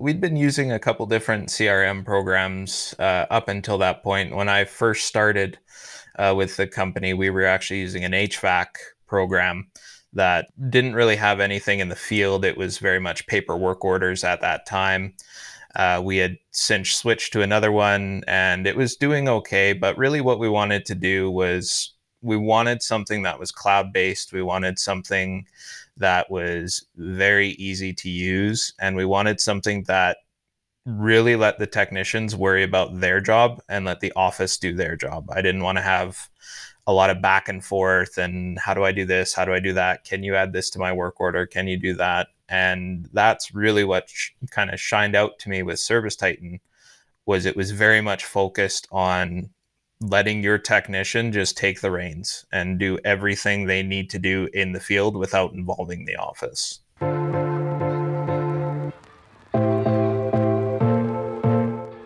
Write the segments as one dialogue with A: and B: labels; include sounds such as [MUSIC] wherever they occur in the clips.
A: We'd been using a couple different CRM programs uh, up until that point. When I first started uh, with the company, we were actually using an HVAC program that didn't really have anything in the field. It was very much paperwork orders at that time. Uh, we had since switched to another one and it was doing okay. But really, what we wanted to do was we wanted something that was cloud based. We wanted something that was very easy to use. And we wanted something that really let the technicians worry about their job and let the office do their job. I didn't want to have a lot of back and forth and how do I do this? How do I do that? Can you add this to my work order? Can you do that? And that's really what sh- kind of shined out to me with Service Titan was it was very much focused on letting your technician just take the reins and do everything they need to do in the field without involving the office.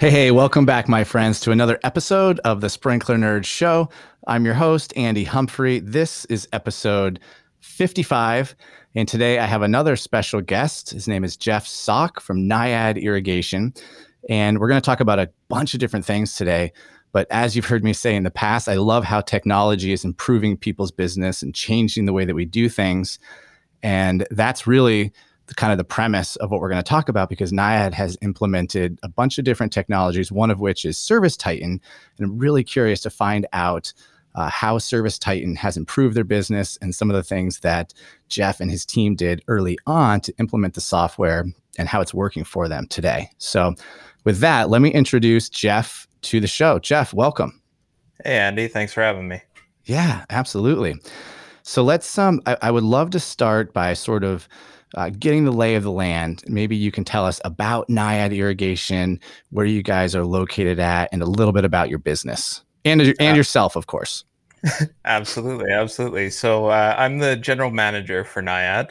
B: Hey, hey, welcome back, my friends, to another episode of the Sprinkler Nerd Show. I'm your host, Andy Humphrey. This is episode 55. And today I have another special guest. His name is Jeff Soch from Naiad Irrigation. And we're going to talk about a bunch of different things today. But as you've heard me say in the past, I love how technology is improving people's business and changing the way that we do things. And that's really the, kind of the premise of what we're going to talk about because Naiad has implemented a bunch of different technologies, one of which is Service Titan. And I'm really curious to find out uh, how Service Titan has improved their business and some of the things that Jeff and his team did early on to implement the software and how it's working for them today. So, with that, let me introduce Jeff to the show. Jeff, welcome.
A: Hey, Andy. Thanks for having me.
B: Yeah, absolutely. So let's um I, I would love to start by sort of uh, getting the lay of the land. Maybe you can tell us about Naiad Irrigation, where you guys are located at, and a little bit about your business and and uh, yourself, of course. [LAUGHS]
A: absolutely, absolutely. So uh, I'm the general manager for Naiad.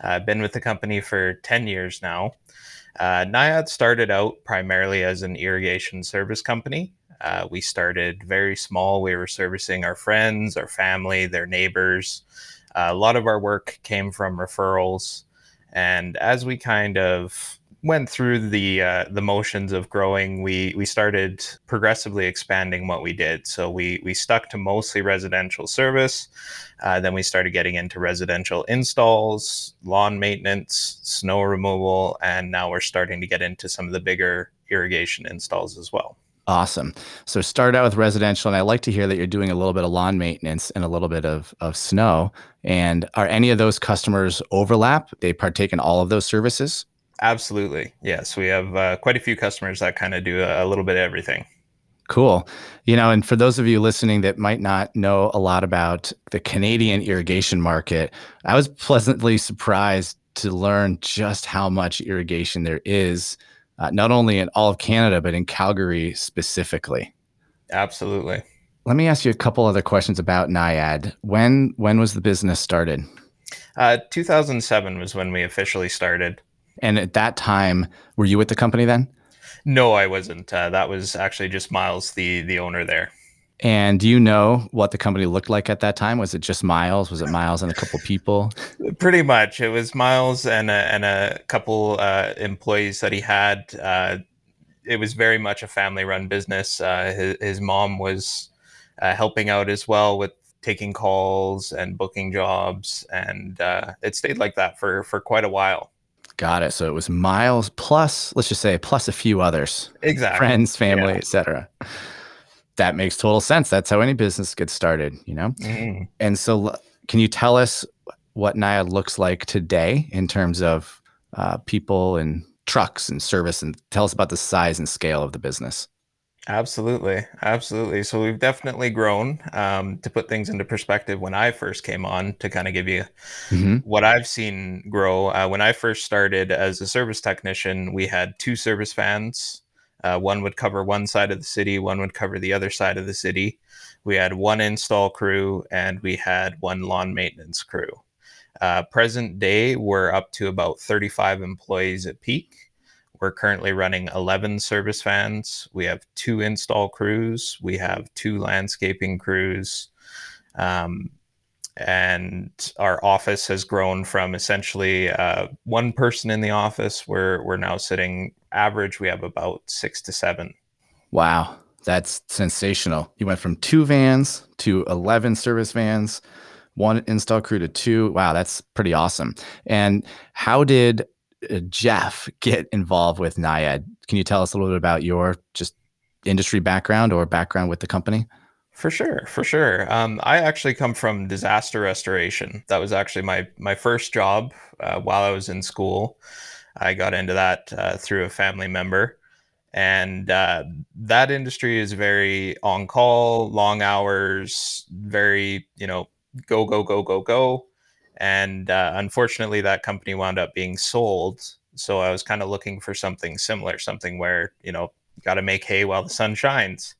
A: I've been with the company for ten years now. Uh, Naiad started out primarily as an irrigation service company. Uh, we started very small. We were servicing our friends, our family, their neighbors. Uh, a lot of our work came from referrals. And as we kind of went through the uh, the motions of growing, we we started progressively expanding what we did. So we we stuck to mostly residential service. Uh, then we started getting into residential installs, lawn maintenance, snow removal, and now we're starting to get into some of the bigger irrigation installs as well.
B: Awesome. So start out with residential, and I like to hear that you're doing a little bit of lawn maintenance and a little bit of of snow. And are any of those customers overlap? They partake in all of those services?
A: Absolutely. Yes, we have uh, quite a few customers that kind of do a, a little bit of everything.
B: Cool. You know, and for those of you listening that might not know a lot about the Canadian irrigation market, I was pleasantly surprised to learn just how much irrigation there is uh, not only in all of Canada, but in Calgary specifically.
A: Absolutely.
B: Let me ask you a couple other questions about Naiad. When when was the business started?
A: Uh, 2007 was when we officially started.
B: And at that time, were you with the company then?
A: No, I wasn't. Uh, that was actually just Miles, the the owner there.
B: And do you know what the company looked like at that time? Was it just Miles? Was it Miles and a couple people? [LAUGHS]
A: Pretty much. It was Miles and a, and a couple uh, employees that he had. Uh, it was very much a family run business. Uh, his, his, mom was uh, helping out as well with taking calls and booking jobs. And uh, it stayed like that for, for quite a while.
B: Got it. So it was Miles plus, let's just say, plus a few others.
A: Exactly.
B: Friends, family, yeah. etc that makes total sense. That's how any business gets started, you know? Mm. And so, can you tell us what Naiad looks like today in terms of uh, people and trucks and service and tell us about the size and scale of the business?
A: Absolutely. Absolutely. So we've definitely grown. Um, to put things into perspective, when I first came on, to kind of give you mm-hmm. what I've seen grow, uh, when I first started as a service technician, we had two service vans uh, one would cover one side of the city, one would cover the other side of the city. we had one install crew, and we had one lawn maintenance crew. Uh, present day, we're up to about 35 employees at peak. We're currently running 11 service vans. We have two install crews. We have two landscaping crews. Um, and our office has grown from essentially uh, one person in the office. We're, we're now sitting average, we have about six to seven.
B: Wow. That's sensational. You went from two vans to 11 service vans, one install crew to two. Wow, that's pretty awesome. And how did uh, Jeff get involved with Naiad? Can you tell us a little bit about your just industry background or background with the company?
A: For sure, for sure. Um, I actually come from disaster restoration. That was actually my my first job uh, while I was in school. I got into that uh, through a family member and uh, that industry is very on call long hours very you know go go go go go and uh, unfortunately that company wound up being sold so i was kind of looking for something similar something where you know got to make hay while the sun shines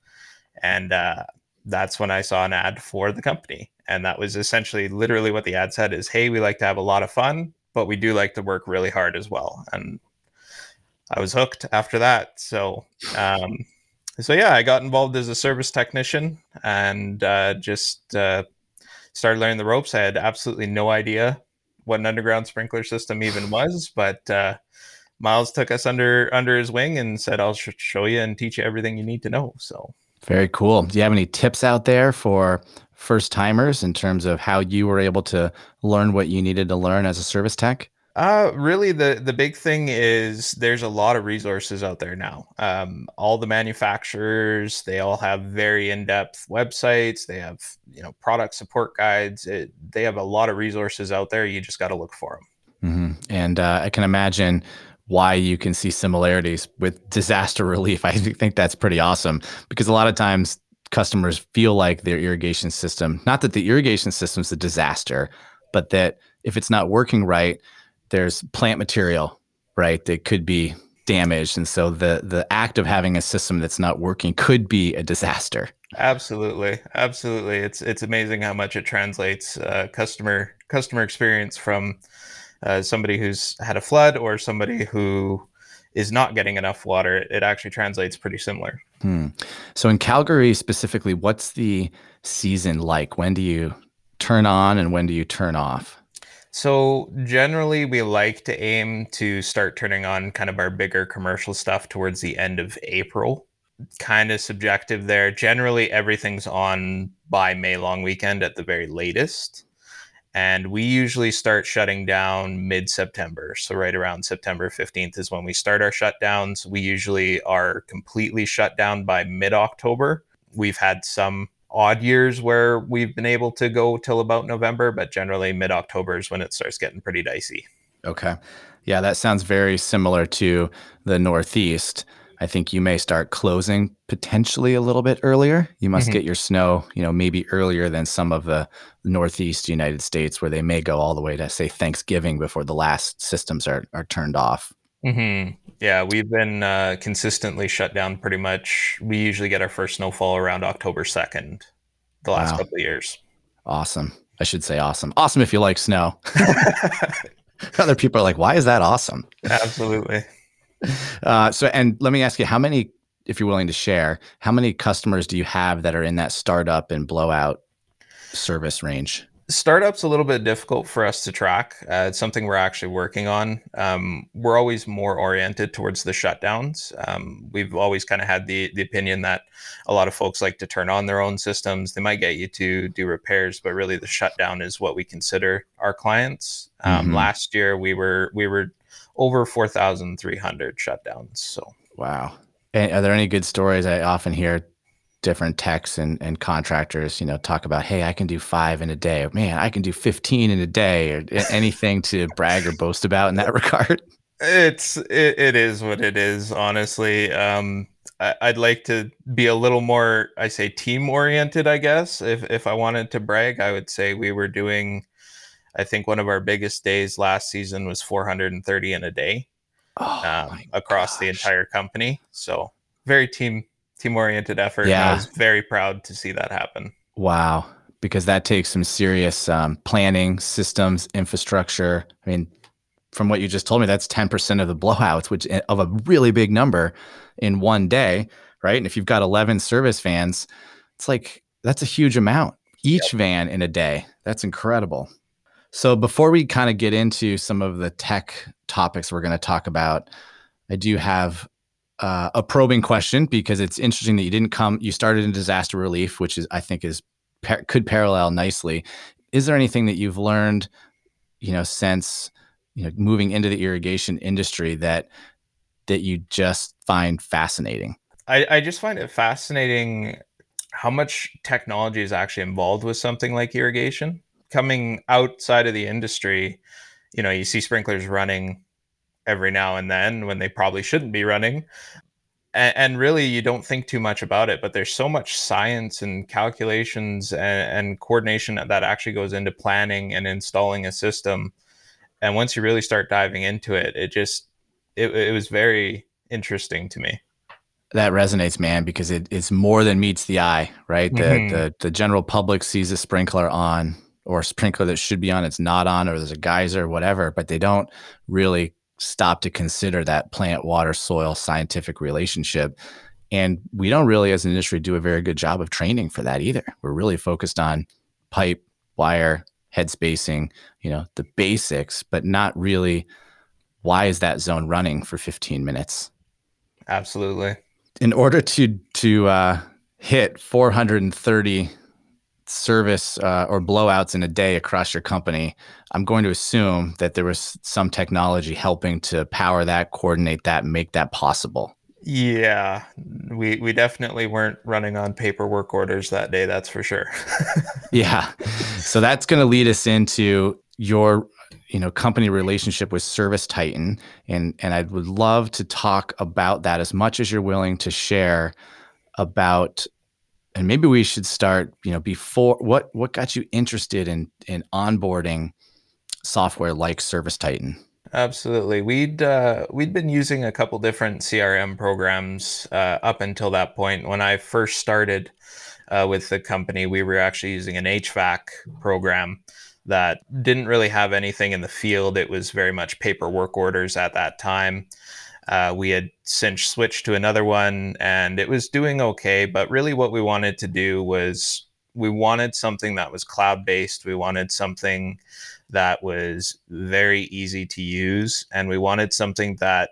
A: and uh, that's when i saw an ad for the company and that was essentially literally what the ad said is hey we like to have a lot of fun but we do like to work really hard as well and I was hooked after that. So, um, so yeah, I got involved as a service technician and uh, just uh, started learning the ropes. I had absolutely no idea what an underground sprinkler system even was, but uh, Miles took us under under his wing and said, "I'll sh- show you and teach you everything you need to know." So
B: very cool. Do you have any tips out there for first timers in terms of how you were able to learn what you needed to learn as a service tech?
A: Uh, really, the the big thing is there's a lot of resources out there now. Um, all the manufacturers they all have very in depth websites. They have you know product support guides. It, they have a lot of resources out there. You just got to look for them.
B: Mm-hmm. And uh, I can imagine why you can see similarities with disaster [LAUGHS] relief. I think that's pretty awesome because a lot of times customers feel like their irrigation system, not that the irrigation system is a disaster, but that if it's not working right there's plant material, right, that could be damaged. And so the the act of having a system that's not working could be a disaster.
A: Absolutely, absolutely. It's it's amazing how much it translates uh, customer customer experience from uh, somebody who's had a flood or somebody who is not getting enough water. It actually translates pretty similar.
B: Hmm. So in Calgary specifically, what's the season like? When do you turn on and when do you turn off?
A: So generally, we like to aim to start turning on kind of our bigger commercial stuff towards the end of April. Kind of subjective there. Generally, everything's on by May long weekend at the very latest. And we usually start shutting down mid September. So, right around September 15th is when we start our shutdowns. We usually are completely shut down by mid October. We've had some odd years where we've been able to go till about November, but generally mid October is when it starts getting pretty dicey.
B: Okay. Yeah, that sounds very similar to the Northeast. I think you may start closing potentially a little bit earlier. You must mm-hmm. get your snow, you know, maybe earlier than some of the Northeast United States where they may go all the way to say Thanksgiving before the last systems are, are turned off.
A: Mm-hmm. Yeah, we've been uh, consistently shut down pretty much. We usually get our first snowfall around October 2nd the last wow. couple of years.
B: Awesome. I should say awesome. Awesome if you like snow. [LAUGHS] [LAUGHS] Other people are like, why is that awesome?
A: Absolutely. [LAUGHS]
B: Uh, so, and let me ask you, how many, if you're willing to share, how many customers do you have that are in that startup and blowout service range?
A: startup's a little bit difficult for us to track. Uh, it's something we're actually working on. Um, we're always more oriented towards the shutdowns. Um, we've always kind of had the the opinion that a lot of folks like to turn on their own systems. They might get you to do repairs, but really the shutdown is what we consider our clients. Um, mm-hmm. Last year we were we were over four thousand three hundred shutdowns. So
B: wow. And are there any good stories? I often hear different techs and, and contractors, you know, talk about, hey, I can do five in a day. Man, I can do 15 in a day or anything to brag or boast about in that [LAUGHS] regard.
A: It's it, it is what it is, honestly. Um, I, I'd like to be a little more, I say, team oriented. I guess if if I wanted to brag, I would say we were doing. I think one of our biggest days last season was 430 in a day oh um, across gosh. the entire company. So very team team oriented effort.
B: Yeah.
A: I was very proud to see that happen.
B: Wow. Because that takes some serious um, planning, systems, infrastructure. I mean, from what you just told me, that's 10% of the blowouts, which eh, of a really big number in one day, right? And if you've got 11 service vans, it's like that's a huge amount each yep. van in a day. That's incredible. So before we kind of get into some of the tech topics we're going to talk about, I do have uh, a probing question because it's interesting that you didn't come. You started in disaster relief, which is I think is could parallel nicely. Is there anything that you've learned, you know, since you know moving into the irrigation industry that that you just find fascinating?
A: I, I just find it fascinating how much technology is actually involved with something like irrigation. Coming outside of the industry, you know, you see sprinklers running every now and then when they probably shouldn't be running. And, and really, you don't think too much about it, but there's so much science and calculations and, and coordination that actually goes into planning and installing a system. And once you really start diving into it, it just, it, it was very interesting to me
B: that resonates, man, because it, it's more than meets the eye, right? The, mm-hmm. the the general public sees a sprinkler on or a sprinkler that should be on, it's not on, or there's a geyser, whatever, but they don't really stop to consider that plant water soil scientific relationship. And we don't really, as an industry, do a very good job of training for that either. We're really focused on pipe, wire, head spacing, you know, the basics, but not really why is that zone running for 15 minutes?
A: Absolutely.
B: In order to to uh, hit 430 service uh, or blowouts in a day across your company, I'm going to assume that there was some technology helping to power that, coordinate that, make that possible.
A: Yeah, we we definitely weren't running on paperwork orders that day. That's for sure. [LAUGHS]
B: yeah, so that's going to lead us into your you know company relationship with Service Titan, and and I would love to talk about that as much as you're willing to share about and maybe we should start you know before what what got you interested in in onboarding software like service titan?
A: Absolutely. We'd uh, we'd been using a couple different crm programs uh, up until that point. When i first started uh, with the company we were actually using an hvac program that didn't really have anything in the field. It was very much paper work orders at that time uh, we had since switched to another one and it was doing okay. But really, what we wanted to do was we wanted something that was cloud based. We wanted something that was very easy to use. And we wanted something that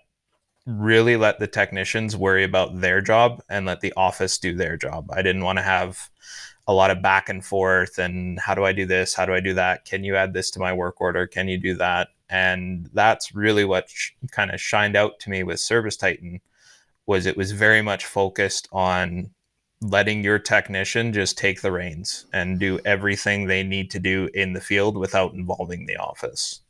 A: really let the technicians worry about their job and let the office do their job. I didn't want to have a lot of back and forth and how do I do this? How do I do that? Can you add this to my work order? Can you do that? And that's really what sh- kind of shined out to me with service titan was it was very much focused on letting your technician just take the reins and do everything they need to do in the field without involving the office.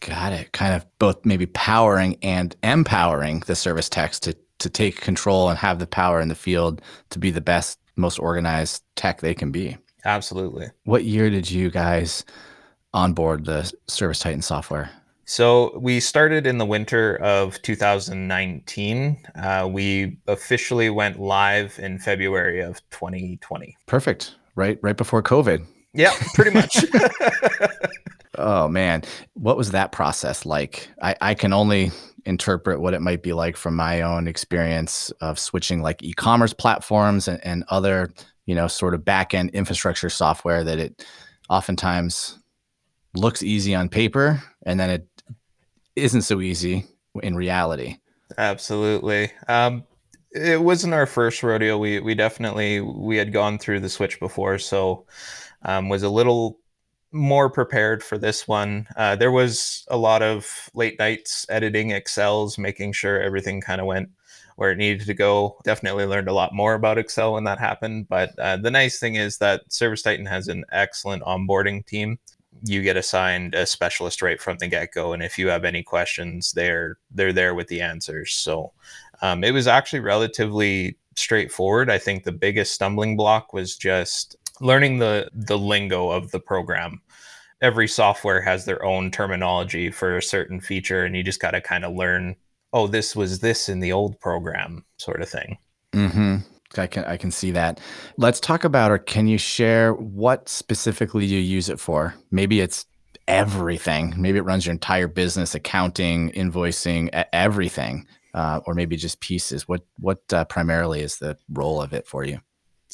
B: Got it. Kind of both maybe powering and empowering the service techs to to take control and have the power in the field to be the best most organized tech they can be.
A: Absolutely.
B: What year did you guys onboard the Service Titan software?
A: So we started in the winter of 2019. Uh, we officially went live in February of 2020.
B: Perfect. Right, right before COVID.
A: Yeah, pretty much. [LAUGHS] [LAUGHS]
B: oh man, what was that process like? I, I can only interpret what it might be like from my own experience of switching like e-commerce platforms and, and other, you know, sort of back-end infrastructure software that it oftentimes looks easy on paper and then it isn't so easy in reality.
A: Absolutely. Um, it wasn't our first rodeo. We we definitely we had gone through the switch before, so um, was a little more prepared for this one. Uh, there was a lot of late nights editing Excels, making sure everything kind of went where it needed to go. Definitely learned a lot more about Excel when that happened. But uh, the nice thing is that Service Titan has an excellent onboarding team you get assigned a specialist right from the get-go and if you have any questions they're they're there with the answers. So um, it was actually relatively straightforward. I think the biggest stumbling block was just learning the the lingo of the program. Every software has their own terminology for a certain feature and you just got to kind of learn oh this was this in the old program sort of thing.
B: Mm-hmm. I can I can see that. Let's talk about or can you share what specifically you use it for? Maybe it's everything. Maybe it runs your entire business, accounting, invoicing, everything, uh, or maybe just pieces. What what uh, primarily is the role of it for you?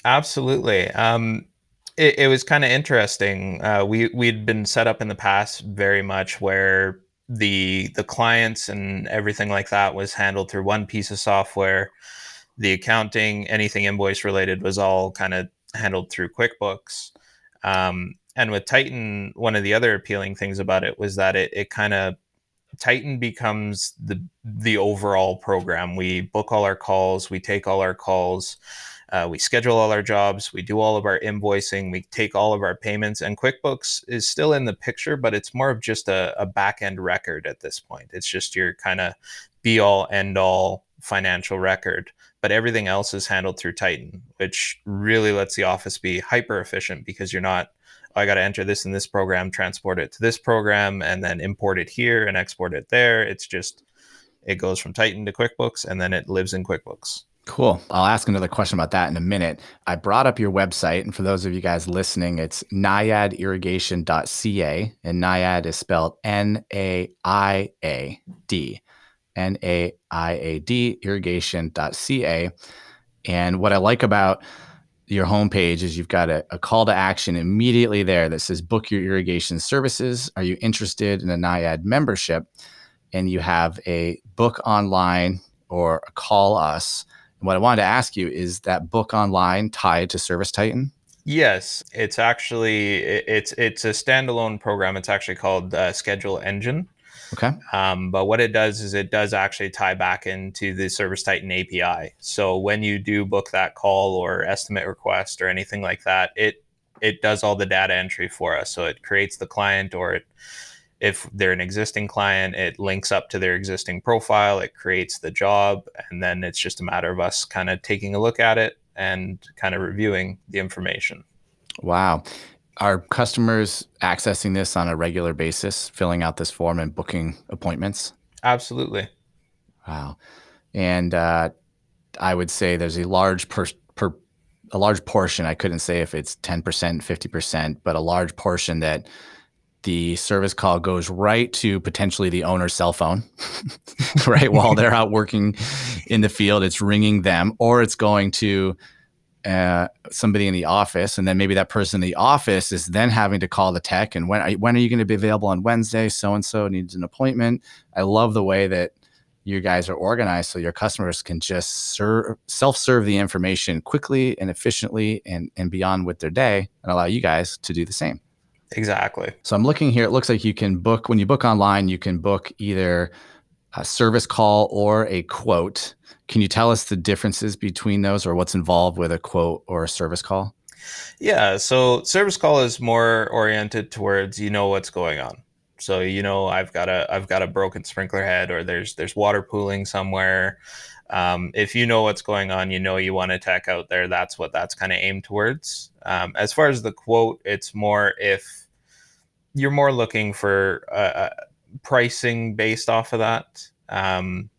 A: Absolutely. Um, it, it, was kind of interesting. Uh, we we'd been set up in the past very much where the the clients and everything like that was handled through one piece of software. The accounting, anything invoice related, was all kind of handled through QuickBooks. Um, and with Titan, one of the other appealing things about it was that it, it kind of Titan becomes the the overall program. We book all our calls, we take all our calls, uh, we schedule all our jobs, we do all of our invoicing, we take all of our payments, and QuickBooks is still in the picture, but it's more of just a, a back end record at this point. It's just your kind of be all end all financial record, but everything else is handled through Titan, which really lets the office be hyper efficient because you're not I got to enter this in this program, transport it to this program, and then import it here and export it there. It's just, it goes from Titan to QuickBooks and then it lives in QuickBooks.
B: Cool. I'll ask another question about that in a minute. I brought up your website, and for those of you guys listening, it's naiadirrigation.ca, and Naiad is spelled N A I A D. N A I A D, irrigation.ca. And what I like about your homepage is you've got a, a, call to action immediately there that says book your irrigation services. Are you interested in a NAIAD membership? And you have a book online or a call us. And what I wanted to ask you is that book online tied to Service Titan?
A: Yes, it's actually it's it's a standalone program. It's actually called uh, Schedule Engine.
B: Okay.
A: Um, but what it does is it does actually tie back into the Service Titan API. So when you do book that call or estimate request or anything like that, it it does all the data entry for us. So it creates the client or it if they're an existing client, it links up to their existing profile, it creates the job, and then it's just a matter of us kind of taking a look at it and kind of reviewing the information.
B: Wow are customers accessing this on a regular basis, filling out this form and booking appointments?
A: Absolutely.
B: Wow. And uh, I would say there's a large per, per a large portion. I couldn't say if it's 10%, 50%, but a large portion that the service call goes right to potentially the owner's cell phone, [LAUGHS] right? While they're out working in the field, it's ringing them, or it's going to uh, somebody in the office, and then maybe that person in the office is then having to call the tech and when are, when are you going to be available on Wednesday? So and so needs an appointment. I love the way that you guys are organized so your customers can just serve, self-serve the information quickly and efficiently and, and beyond with their day and allow you guys to do the same.
A: Exactly.
B: So I'm looking here. It looks like you can book when you book online, you can book either a service call or a quote. Can you tell us the differences between those or what's involved with a quote or a service call?
A: Yeah, so service call is more oriented towards you know what's going on. So you know I've got a I've got a broken sprinkler head or there's there's water pooling somewhere. Um, if you know what's going on, you know you want a tech out there. That's what that's kind of aimed towards. Um, as far as the quote, it's more if you're more looking for uh, pricing based off of that. Um,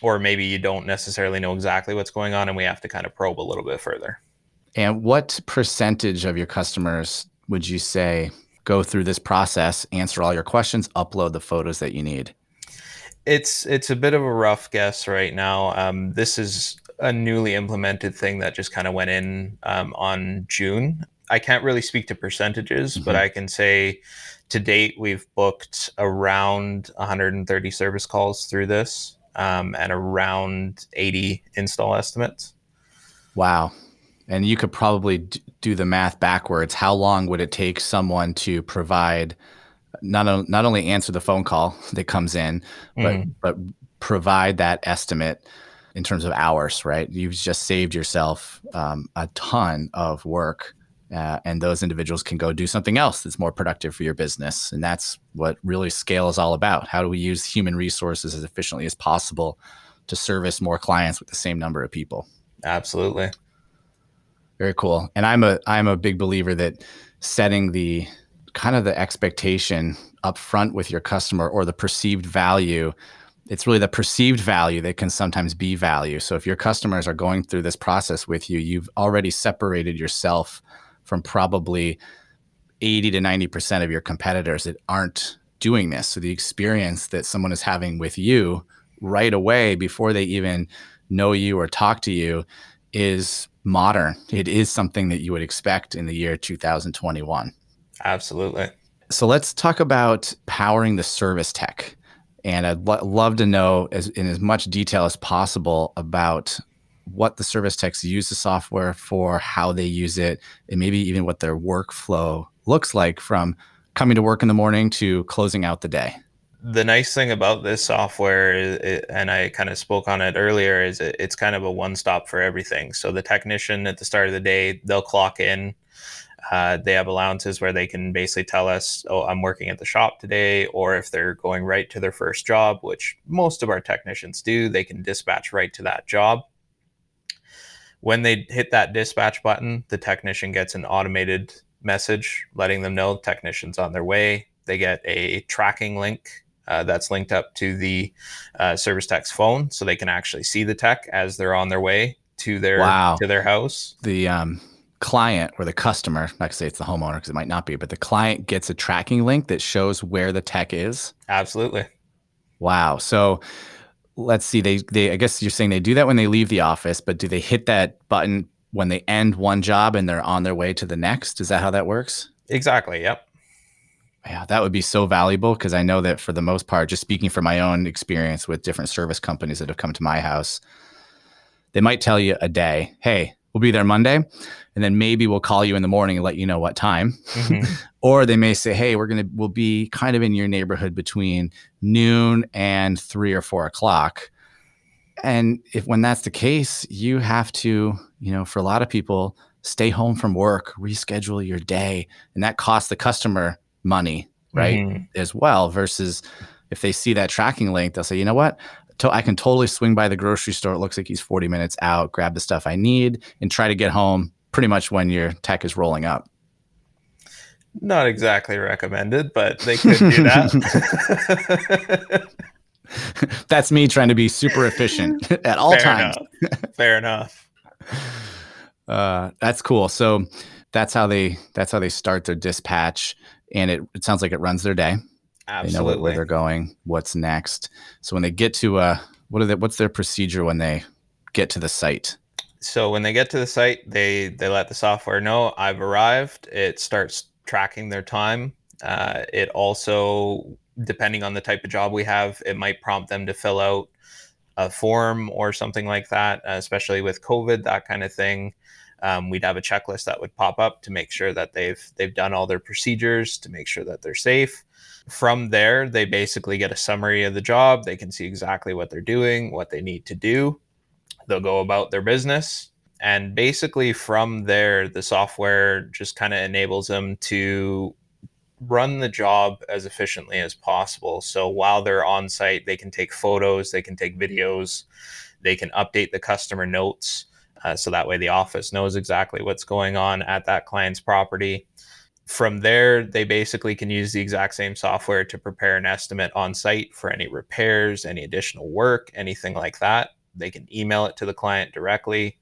A: or maybe you don't necessarily know exactly what's going on and we have to kind of probe a little bit further.
B: And what percentage of your customers would you say go through this process, answer all your questions, upload the photos that you need?
A: It's it's a bit of a rough guess right now. Um, this is a newly implemented thing that just kind of went in um, on June. I can't really speak to percentages, mm -hmm. but mm-hmm. I can say to date we've booked around 130 service calls through this um, and around 80 install estimates.
B: Wow. And you could probably do the math backwards. How long would it take someone to provide not, not only answer the phone call [LAUGHS] that comes in, but, mm. but provide that estimate in terms of hours, right? You've just saved yourself um, a ton of work uh, and those individuals can go do something else that's more productive for your business. And that's what really scale is all about. How do we use human resources as efficiently as possible to service more clients with the same number of people?
A: Absolutely.
B: Very cool. And I'm a I'm a big believer that setting the kind of the expectation up front with your customer or the perceived value it's really the perceived value that can sometimes be value. So if your customers are going through this process with you, you've already separated yourself from probably 80 to 90% of your competitors that aren't doing this. So the experience that someone is having with you right away before they even know you or talk to you is modern. It is something that you would expect in the year 2021.
A: Absolutely.
B: So let's talk about powering the service tech. And I'd lo- love to know as, in as much detail as possible about what the service techs use the software for, how they use it, and maybe even what their workflow looks like from coming to work in the morning to closing out the day.
A: The nice thing about this software, is, and I kind of spoke on it earlier, is it's kind of a one stop for everything. So the technician at the start of the day, they'll clock in uh, they have allowances where they can basically tell us, oh, I'm working at the shop today, or if they're going right to their first job, which most of our technicians do, they can dispatch right to that job. When they hit that dispatch button, the technician gets an automated message letting them know the technician's on their way. They get a tracking link uh, that's linked up to the uh, service tech's phone, so they can actually see the tech as they're on their way to their wow. to their house.
B: The um, client or the customer, not to say it's the homeowner because it might not be, but the client gets a tracking link that shows where the tech is.
A: Absolutely.
B: Wow. So let's see. They they I guess you're saying they do that when they leave the office, but do they hit that button when they end one job and they're on their way to the next? Is that how that works?
A: Exactly. Yep.
B: Yeah, that would be so valuable because I know that for the most part, just speaking from my own experience with different service companies that have come to my house, they might tell you a day, hey, we'll be there Monday. And then maybe we'll call you in the morning and let you know what time. Mm-hmm. [LAUGHS] or they may say, hey, we're going to, we'll be kind of in your neighborhood between noon and three or four o'clock. And if when that's the case, you have to, you know, for a lot of people, stay home from work, reschedule your day. And that costs the customer money, right? Mm-hmm. As well, versus if they see that tracking link, they'll say, you know what? To, I can totally swing by the grocery store. It looks like he's 40 minutes out, grab the stuff I need, and try to get home pretty much when your tech is rolling up.
A: Not exactly recommended, but they could do that. [LAUGHS]
B: That's me trying to be super efficient [LAUGHS] at all Fair times.
A: Enough. Fair enough. [LAUGHS]
B: Uh, that's cool. So that's how they that's how they start their dispatch, and it, it sounds like it runs their day.
A: Absolutely.
B: They know where they're going, what's next. So when they get to uh what are they what's their procedure when they get to the site?
A: So when they get to the site, they they let the software know I've arrived. It starts tracking their time. Uh, it also, depending on the type of job we have, it might prompt them to fill out a form or something like that. Uh, especially with COVID, that kind of thing. Um, we'd have a checklist that would pop up to make sure that they've they've done all their procedures to make sure that they're safe from there, they basically get a summary of the job. They can see exactly what they're doing, what they need to do. They'll go about their business. And basically, from there, the software just kind of enables them to run the job as efficiently as possible. So while they're on site, they can take photos, they can take videos, they can update the customer notes. Uh, so that way the office knows exactly what's going on at that client's property from there, they basically can use the exact same software to prepare an estimate on site for any repairs, any additional work, anything like that. They can email it to the client directly.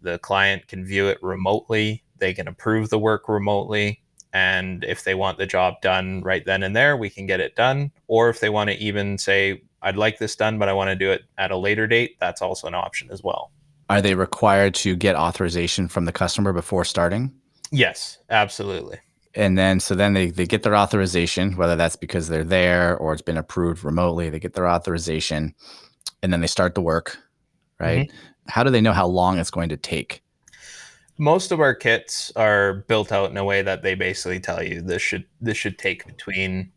A: The client can view it remotely. They can approve the work remotely. And if they want the job done right then and there, we can get it done. Or if they want to even say, I'd like this done, but I want to do it at a later date, that's also an option as well.
B: Are they required to get authorization from the customer before starting?
A: Yes, absolutely
B: and then so then they, they get their authorization whether that's because they're there or it's been approved remotely they get their authorization and then they start the work right? Mm-hmm. how do they know how long it's going to take?
A: Most of our kits are built out in a way that they basically tell you this should this should take between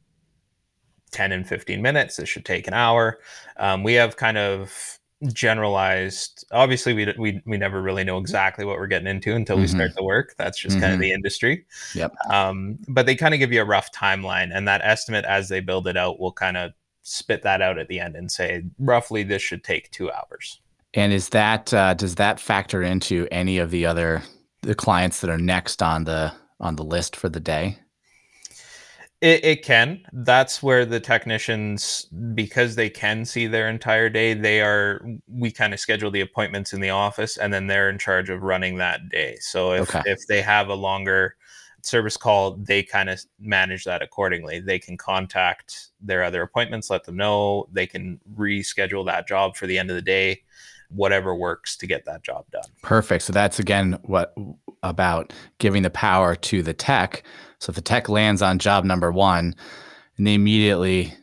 A: 10 and 15 minutes this should take an hour. Um, we have kind of generalized. Obviously we, we we never really know exactly what we're getting into until mm-hmm. we start the work. That's just mm-hmm. kind of the industry.
B: Yep.
A: Um, but they kind of give you a rough timeline and that estimate as they build it out will kind of spit that out at the end and say roughly this should take two hours.
B: And is that uh, does that factor into any of the other the clients that are next on the on the list for the day
A: It, it can. That's where the technicians, because they can see their entire day, they are. We kind of schedule the appointments in the office, and then they're in charge of running that day. So if
B: Okay.
A: if they have a longer service call, they kind of manage that accordingly. They can contact their other appointments, let them know. They can reschedule that job for the end of the day, whatever works to get that job done.
B: Perfect. So that's again what about giving the power to the tech. So if the tech lands on job number one and they immediately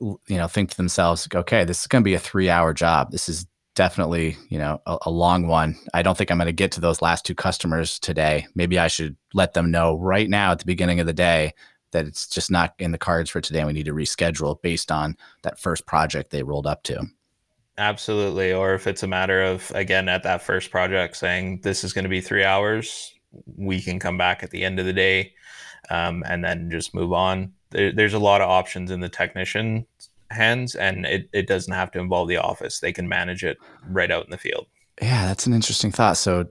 B: you know think to themselves, okay, this is going to be a three hour job. This is definitely you know a, a long one. I don't think I'm going to get to those last two customers today. Maybe I should let them know right now at the beginning of the day that it's just not in the cards for today. And We need to reschedule based on that first project they rolled up to.
A: Absolutely. Or if it's a matter of, again, at that first project saying this is going to be three hours, we can come back at the end of the day um, and then just move on. There, there's a lot of options in the technician hands, and it, it doesn't have to involve the office. They can manage it right out in the field.
B: Yeah, that's an interesting thought. So,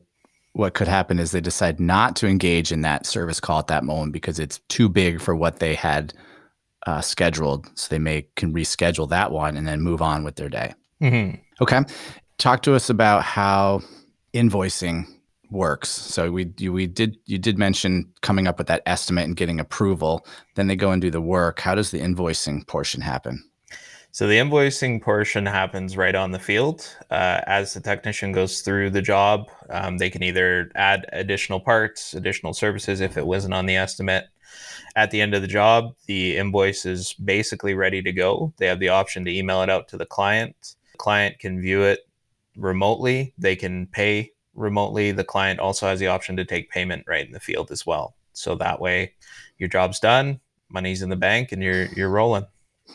B: what could happen is they decide not to engage in that service call at that moment because it's too big for what they had uh, scheduled. So they may can reschedule that one and then move on with their day.
A: Mm-hmm.
B: Okay, talk to us about how invoicing works. So we you, we did you did mention coming up with that estimate and getting approval. Then they go and do the work. How does the invoicing portion happen?
A: So the invoicing portion happens right on the field. Uh, as the technician goes through the job, um, they can either add additional parts, additional services if it wasn't on the estimate. At the end of the job, the invoice is basically ready to go. They have the option to email it out to the client. Client can view it remotely. They can pay remotely. The client also has the option to take payment right in the field as well. So that way, your job's done, money's in the bank, and you're you're rolling.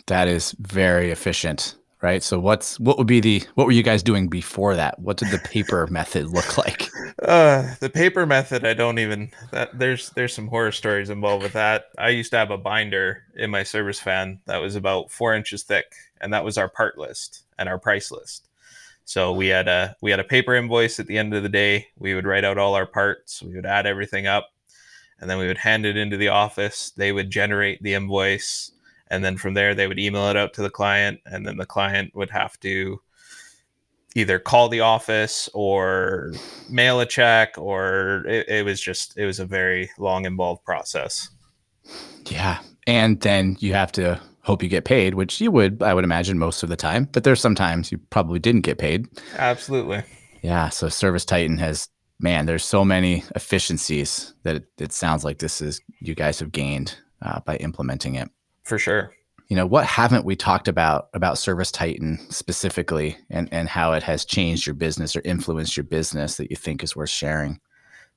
B: That is very efficient, right? So what's what would be the what were you guys doing before that? What did the paper [LAUGHS] method look like?
A: Uh, the paper method, I don't even that there's there's some horror stories involved with that. I used to have a binder in my service fan that was about four inches thick, and that was our part list and our price list. So we had a we had a paper invoice at the end of the day. We would write out all our parts. We would add everything up, and then we would hand it into the office. They would generate the invoice, and then from there they would email it out to the client, and then the client would have to either call the office or mail a check, or it, it was just it was a very long involved process.
B: Yeah. And then you have to hope you get paid, which you would, I would imagine, most of the time. But there's sometimes you probably didn't get paid.
A: Absolutely.
B: Yeah. So Service Titan has, man, there's so many efficiencies that it, it sounds like this is you guys have gained uh, by implementing it.
A: For sure.
B: You know, what haven't we talked about about Service Titan specifically and, and how it has changed your business or influenced your business that you think is worth sharing?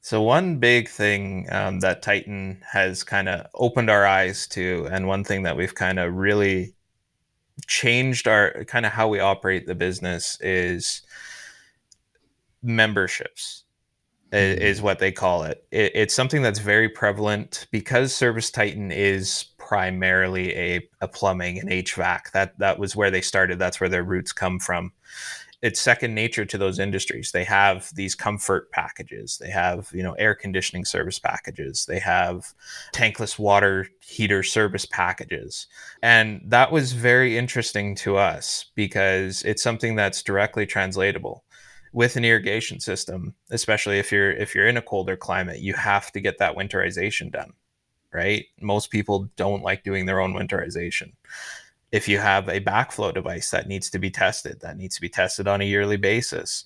A: So one big thing um, that Titan has kind of opened our eyes to, and one thing that we've kind of really changed our kind of how we operate the business is memberships is what they call it. it. It's something that's very prevalent because Service Titan is primarily a, a plumbing and HVAC. That that was where they started. That's where their roots come from. It's second nature to those industries. They have these comfort packages. They have, you know, air conditioning service packages. They have tankless water heater service packages. And that was very interesting to us because it's something that's directly translatable with an irrigation system, especially if you're if you're in a colder climate, you have to get that winterization done, right? Most people don't like doing their own winterization. If you have a backflow device that needs to be tested, that needs to be tested on a yearly basis.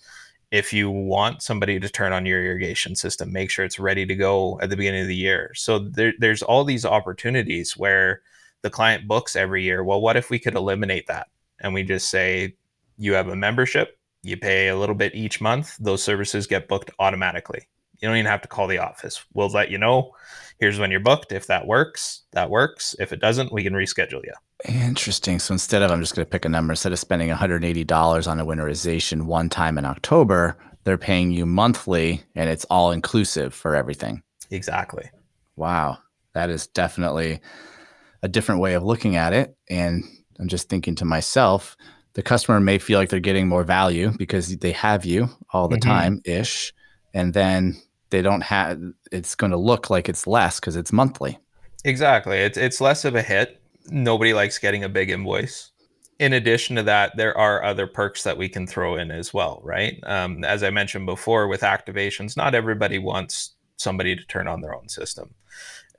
A: If you want somebody to turn on your irrigation system, make sure it's ready to go at the beginning of the year. So there, there's all these opportunities where the client books every year. Well, what if we could eliminate that? And we just say, you have a membership, you pay a little bit each month, those services get booked automatically. You don't even have to call the office. We'll let you know. Here's when you're booked. If that works, that works. If it doesn't, we can reschedule you.
B: Interesting. So instead of, I'm just going to pick a number, instead of spending $180 on a winterization one time in October, they're paying you monthly and it's all inclusive for everything.
A: Exactly.
B: Wow. That is definitely a different way of looking at it. And I'm just thinking to myself, the customer may feel like they're getting more value because they have you all the
A: Mhm.
B: time ish. And then they don't have, it's going to look like it's less because it's monthly.
A: Exactly. It's it's less of a hit. Nobody likes getting a big invoice. In addition to that, there are other perks that we can throw in as well, right? Um, as I mentioned before, with activations, not everybody wants somebody to turn on their own system.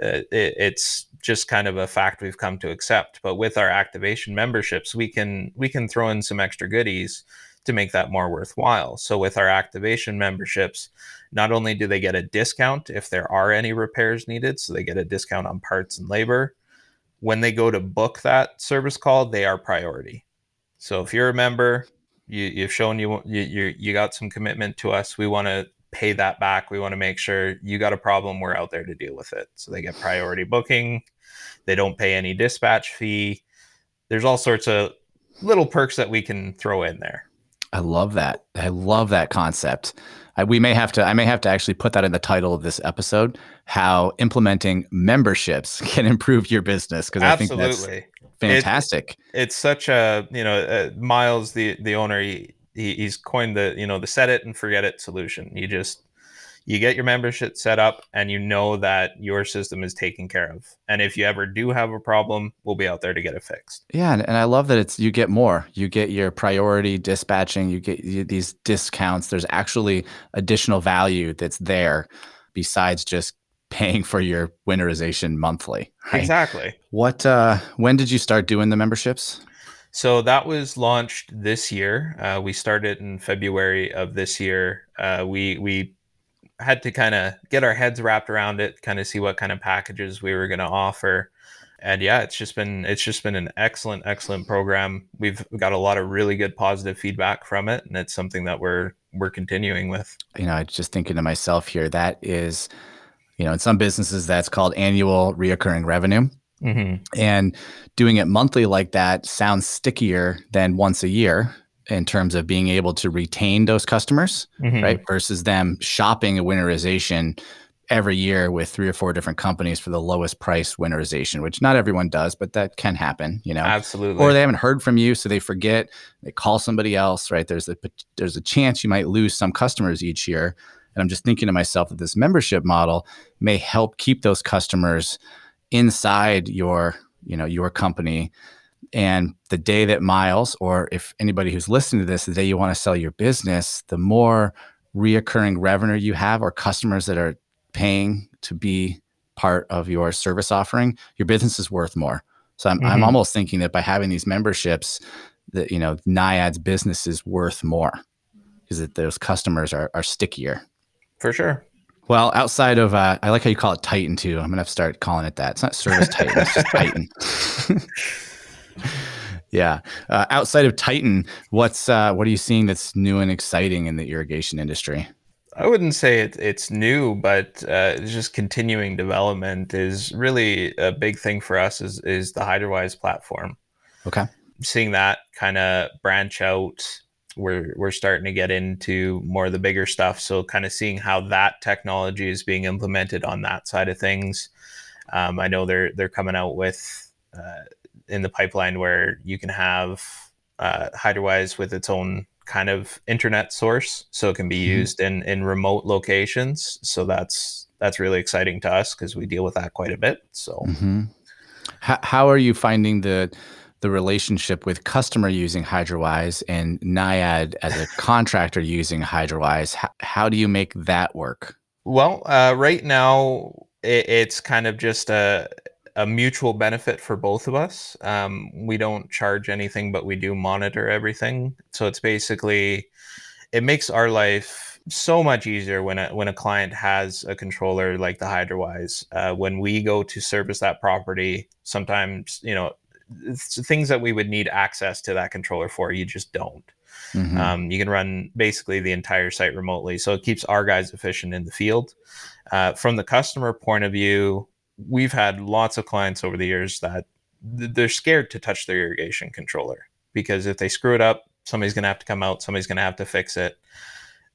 A: Uh, it, it's just kind of a fact we've come to accept. But with our activation memberships, we can we can throw in some extra goodies to make that more worthwhile. So with our activation memberships, not only do they get a discount if there are any repairs needed, so they get a discount on parts and labor. When they go to book that service call, they are priority. So if you're a member, you, have shown you, you you got some commitment to us. We want to pay that back. We want to make sure you got a problem, we're out there to deal with it. So they get priority booking. They don't pay any dispatch fee. There's all sorts of little perks that we can throw in there.
B: I love that. I love that concept. I, we may have to. I may have to actually put that in the title of this episode: how implementing memberships [LAUGHS] can improve your business. Because I think that's fantastic.
A: It, it's such a you know uh, Miles, the the owner, he, he, he's coined the you know the set it and forget it solution. You just you get your membership set up and you know that your system is taken care of. And if you ever do have a problem, we'll be out there to get it fixed.
B: Yeah, and, and I love that it's you get more. You get your priority dispatching, you get you, these discounts. There's actually additional value that's there besides just paying for your winterization monthly.
A: Right? Exactly.
B: What uh when did you start doing the memberships?
A: So that was launched this year. Uh, we started in February of this year. Uh, we we had to kind of get our heads wrapped around it, kind of see what kind of packages we were going to offer. And yeah, it's just been it's just been an excellent excellent program. We've got a lot of really good positive feedback from it, and it's something that we're we're continuing with.
B: You know, I just thinking to myself here that is, you know, in some businesses that's called annual reoccurring revenue. Mm-hmm. And doing it monthly like that sounds stickier than once a year in terms of being able to retain those customers, mm-hmm. right? Versus them shopping a winterization every year with three or four different companies for the lowest price winterization, which not everyone does, but that can happen, you know.
A: Absolutely.
B: Or they haven't heard from you, so they forget. They call somebody else, right? There's a there's a chance you might lose some customers each year. And I'm just thinking to myself that this membership model may help keep those customers inside your, you know, your company and the day that Miles, or if anybody who's listening to this, the day you want to sell your business, the more reoccurring revenue you have or customers that are paying to be part of your service offering, your business is worth more. So I'm, mm-hmm. I'm almost thinking that by having these memberships, that you know, Naiad's business is worth more because that those customers are, are stickier.
A: For sure.
B: Well, outside of, uh, I like how you call it Titan too. I'm gonna have to start calling it that. It's not Service Titan, it's just Titan. [LAUGHS] yeah. Uh, outside of Titan, what's uh, what are you seeing that's new and exciting in the irrigation industry?
A: I wouldn't say it, it's new, but uh, just continuing development is really a big thing for us. Is is the Hydrawise platform?
B: Okay.
A: Seeing that kind of branch out, we're we're starting to get into more of the bigger stuff. So kind of seeing how that technology is being implemented on that side of things. Um, I know they're they're coming out with uh, in the pipeline where you can have uh, Hydrawise with its own kind of internet source, so it can be mm-hmm. used in in remote locations. So that's that's really exciting to us because we deal with that quite a bit. So, mm-hmm.
B: how how are you finding the the relationship with customer using Hydrawise and Naiad as a [LAUGHS] contractor using Hydrawise? How, how do you make that work?
A: Well, uh, right now it, it's kind of just a a mutual benefit for both of us. Um, we don't charge anything, but we do monitor everything. So it's basically, it makes our life so much easier when a, when a client has a controller like the Hydrawise. Uh, when we go to service that property, sometimes, you know, things that we would need access to that controller for, you just don't. Mm-hmm. Um, you can run basically the entire site remotely. So it keeps our guys efficient in the field. Uh, from the customer point of view, we've had lots of clients over the years that they're scared to touch their irrigation controller because if they screw it up, somebody's going to have to come out, somebody's going to have to fix it.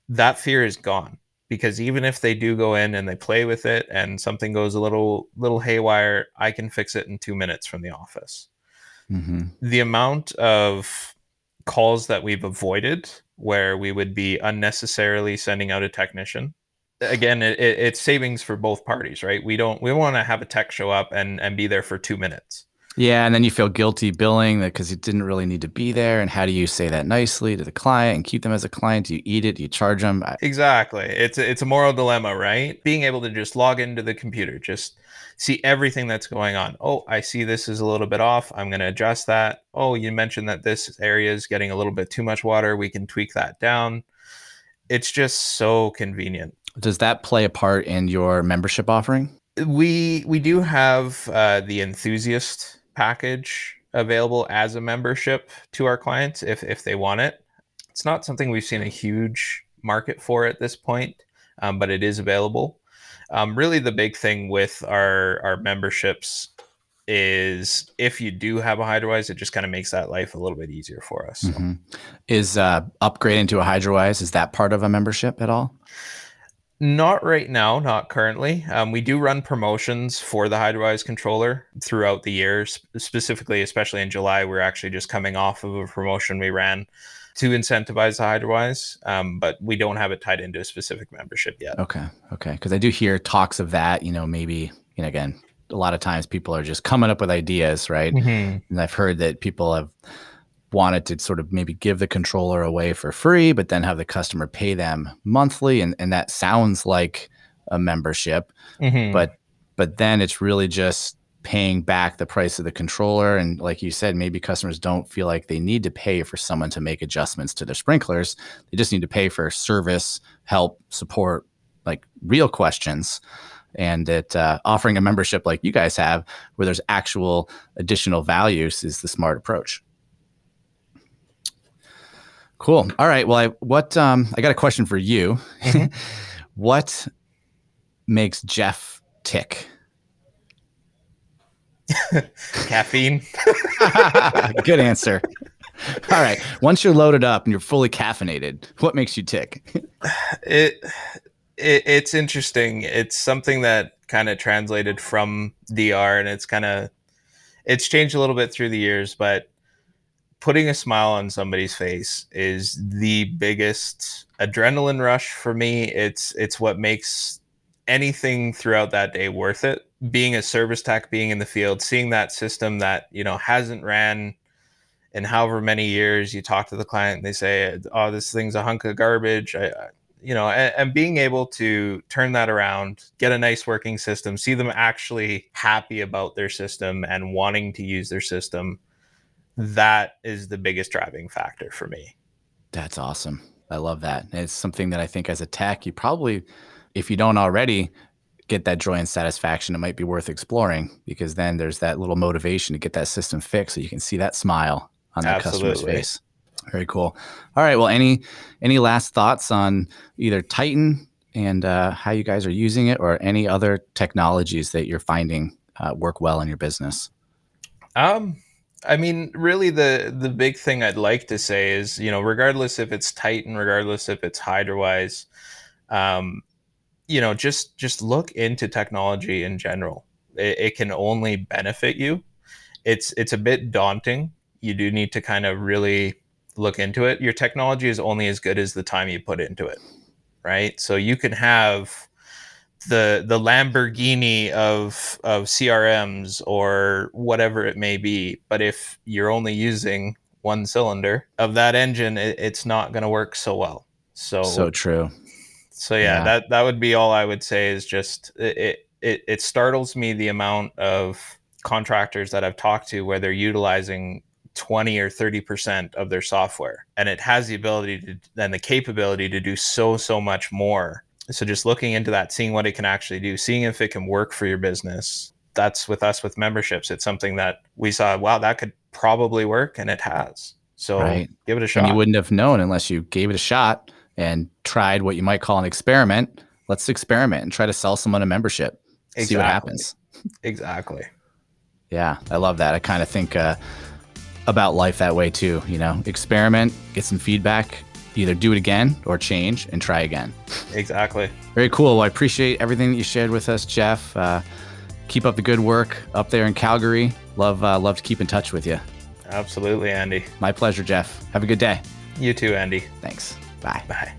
A: That fear is gone because even if they do go in and they play with it and something goes a little little haywire, I can fix it in 2 minutes from the office. Mm-hmm. The amount of calls that we've avoided where we would be unnecessarily sending out a technician again, it, it, it's savings for both parties, right? We don't we want to have a tech show up and and be there for two minutes.
B: Yeah, and then you feel guilty billing that because you didn't really need to be there. And how do you say that nicely to the client and keep them as a client? Do you eat it? Do you charge them?
A: Exactly. It's a, it's a moral dilemma, right? Being able to just log into the computer, just see everything that's going on. Oh, I see this is a little bit off. I'm going to adjust that. Oh, you mentioned that this area is getting a little bit too much water. We can tweak that down. It's just so convenient.
B: Does that play a part in your membership offering?
A: We we do have uh, the enthusiast package available as a membership to our clients if if they want it. It's not something we've seen a huge market for at this point, um, but it is available. Um, really, the big thing with our our memberships is if you do have a Hydrawise, it just kind of makes that life a little bit easier for us. Mm-hmm.
B: Is uh, upgrading to a Hydrawise is that part of a membership at all?
A: Not right now, not currently. Um, we do run promotions for the Hydrawise controller throughout the years, specifically, especially in July. We're actually just coming off of a promotion we ran to incentivize the Hydrawise, um, but we don't have it tied into a specific membership yet.
B: Okay, okay, because I do hear talks of that. You know, maybe you know, again, a lot of times people are just coming up with ideas, right? Mm-hmm. And I've heard that people have wanted to sort of maybe give the controller away for free, but then have the customer pay them monthly, and and that sounds like a membership, mm-hmm. but but then it's really just paying back the price of the controller and like you said maybe customers don't feel like they need to pay for someone to make adjustments to their sprinklers. They just need to pay for service help support like real questions. And that uh, offering a membership like you guys have where there's actual additional values is the smart approach Cool. All right. Well, I what um I got a question for you. Mm-hmm. [LAUGHS] what makes Jeff tick? [LAUGHS]
A: Caffeine. [LAUGHS]
B: Good answer. All right. Once you're loaded up and you're fully caffeinated, what makes you tick? [SIGHS]
A: it, it it's interesting. It's something that kind of translated from DR and it's kind of it's changed a little bit through the years, but putting a smile on somebody's face is the biggest adrenaline rush for me. It's it's what makes anything throughout that day worth it. Being a service tech, being in the field, seeing that system that you know hasn't ran in however many years. You talk to the client, and they say, "Oh, this thing's a hunk of garbage." I, I, you know, and, and being able to turn that around, get a nice working system, see them actually happy about their system and wanting to use their system that is the biggest driving factor for me.
B: That's awesome. I love that. It's something that I think as a tech, you probably, if you don't already get that joy and satisfaction, it might be worth exploring because then there's that little motivation to get that system fixed so you can see that smile on that Absolutely. customer's face. Very cool. All right. Well, any any last thoughts on either Titan and uh, how you guys are using it, or any other technologies that you're finding uh, work well in your business?
A: Um, I mean, really, the the big thing I'd like to say is, you know, regardless if it's Titan, regardless if it's Hydrawise, um, you know, just just look into technology in general. It, it can only benefit you. It's it's a bit daunting. You do need to kind of really look into it. Your technology is only as good as the time you put into it, right? So you can have the the Lamborghini of of CRMs or whatever it may be. But if you're only using one cylinder of that engine, it, it's not going to work so well. So
B: so true.
A: So yeah, yeah, that that would be all I would say is just it it it startles me the amount of contractors that I've talked to where they're utilizing 20 or 30% of their software and it has the ability to and the capability to do so so much more so just looking into that, seeing what it can actually do, seeing if it can work for your business. That's with us with memberships. It's something that we saw, wow, that could probably work and it has. So right. give it a shot.
B: And you wouldn't have known unless you gave it a shot and tried what you might call an experiment. Let's experiment and try to sell someone a membership. Exactly. See what happens.
A: Exactly.
B: Yeah, I love that. I kind of think uh, about life that way too. You know, experiment, get some feedback, either do it again or change and try again.
A: Exactly.
B: Very cool. Well, I appreciate everything that you shared with us, Jeff. Uh, keep up the good work up there in Calgary. Love, uh, love to keep in touch with you.
A: Absolutely, Andy.
B: My pleasure, Jeff. Have a good day.
A: You too, Andy.
B: Thanks. Bye.
A: Bye.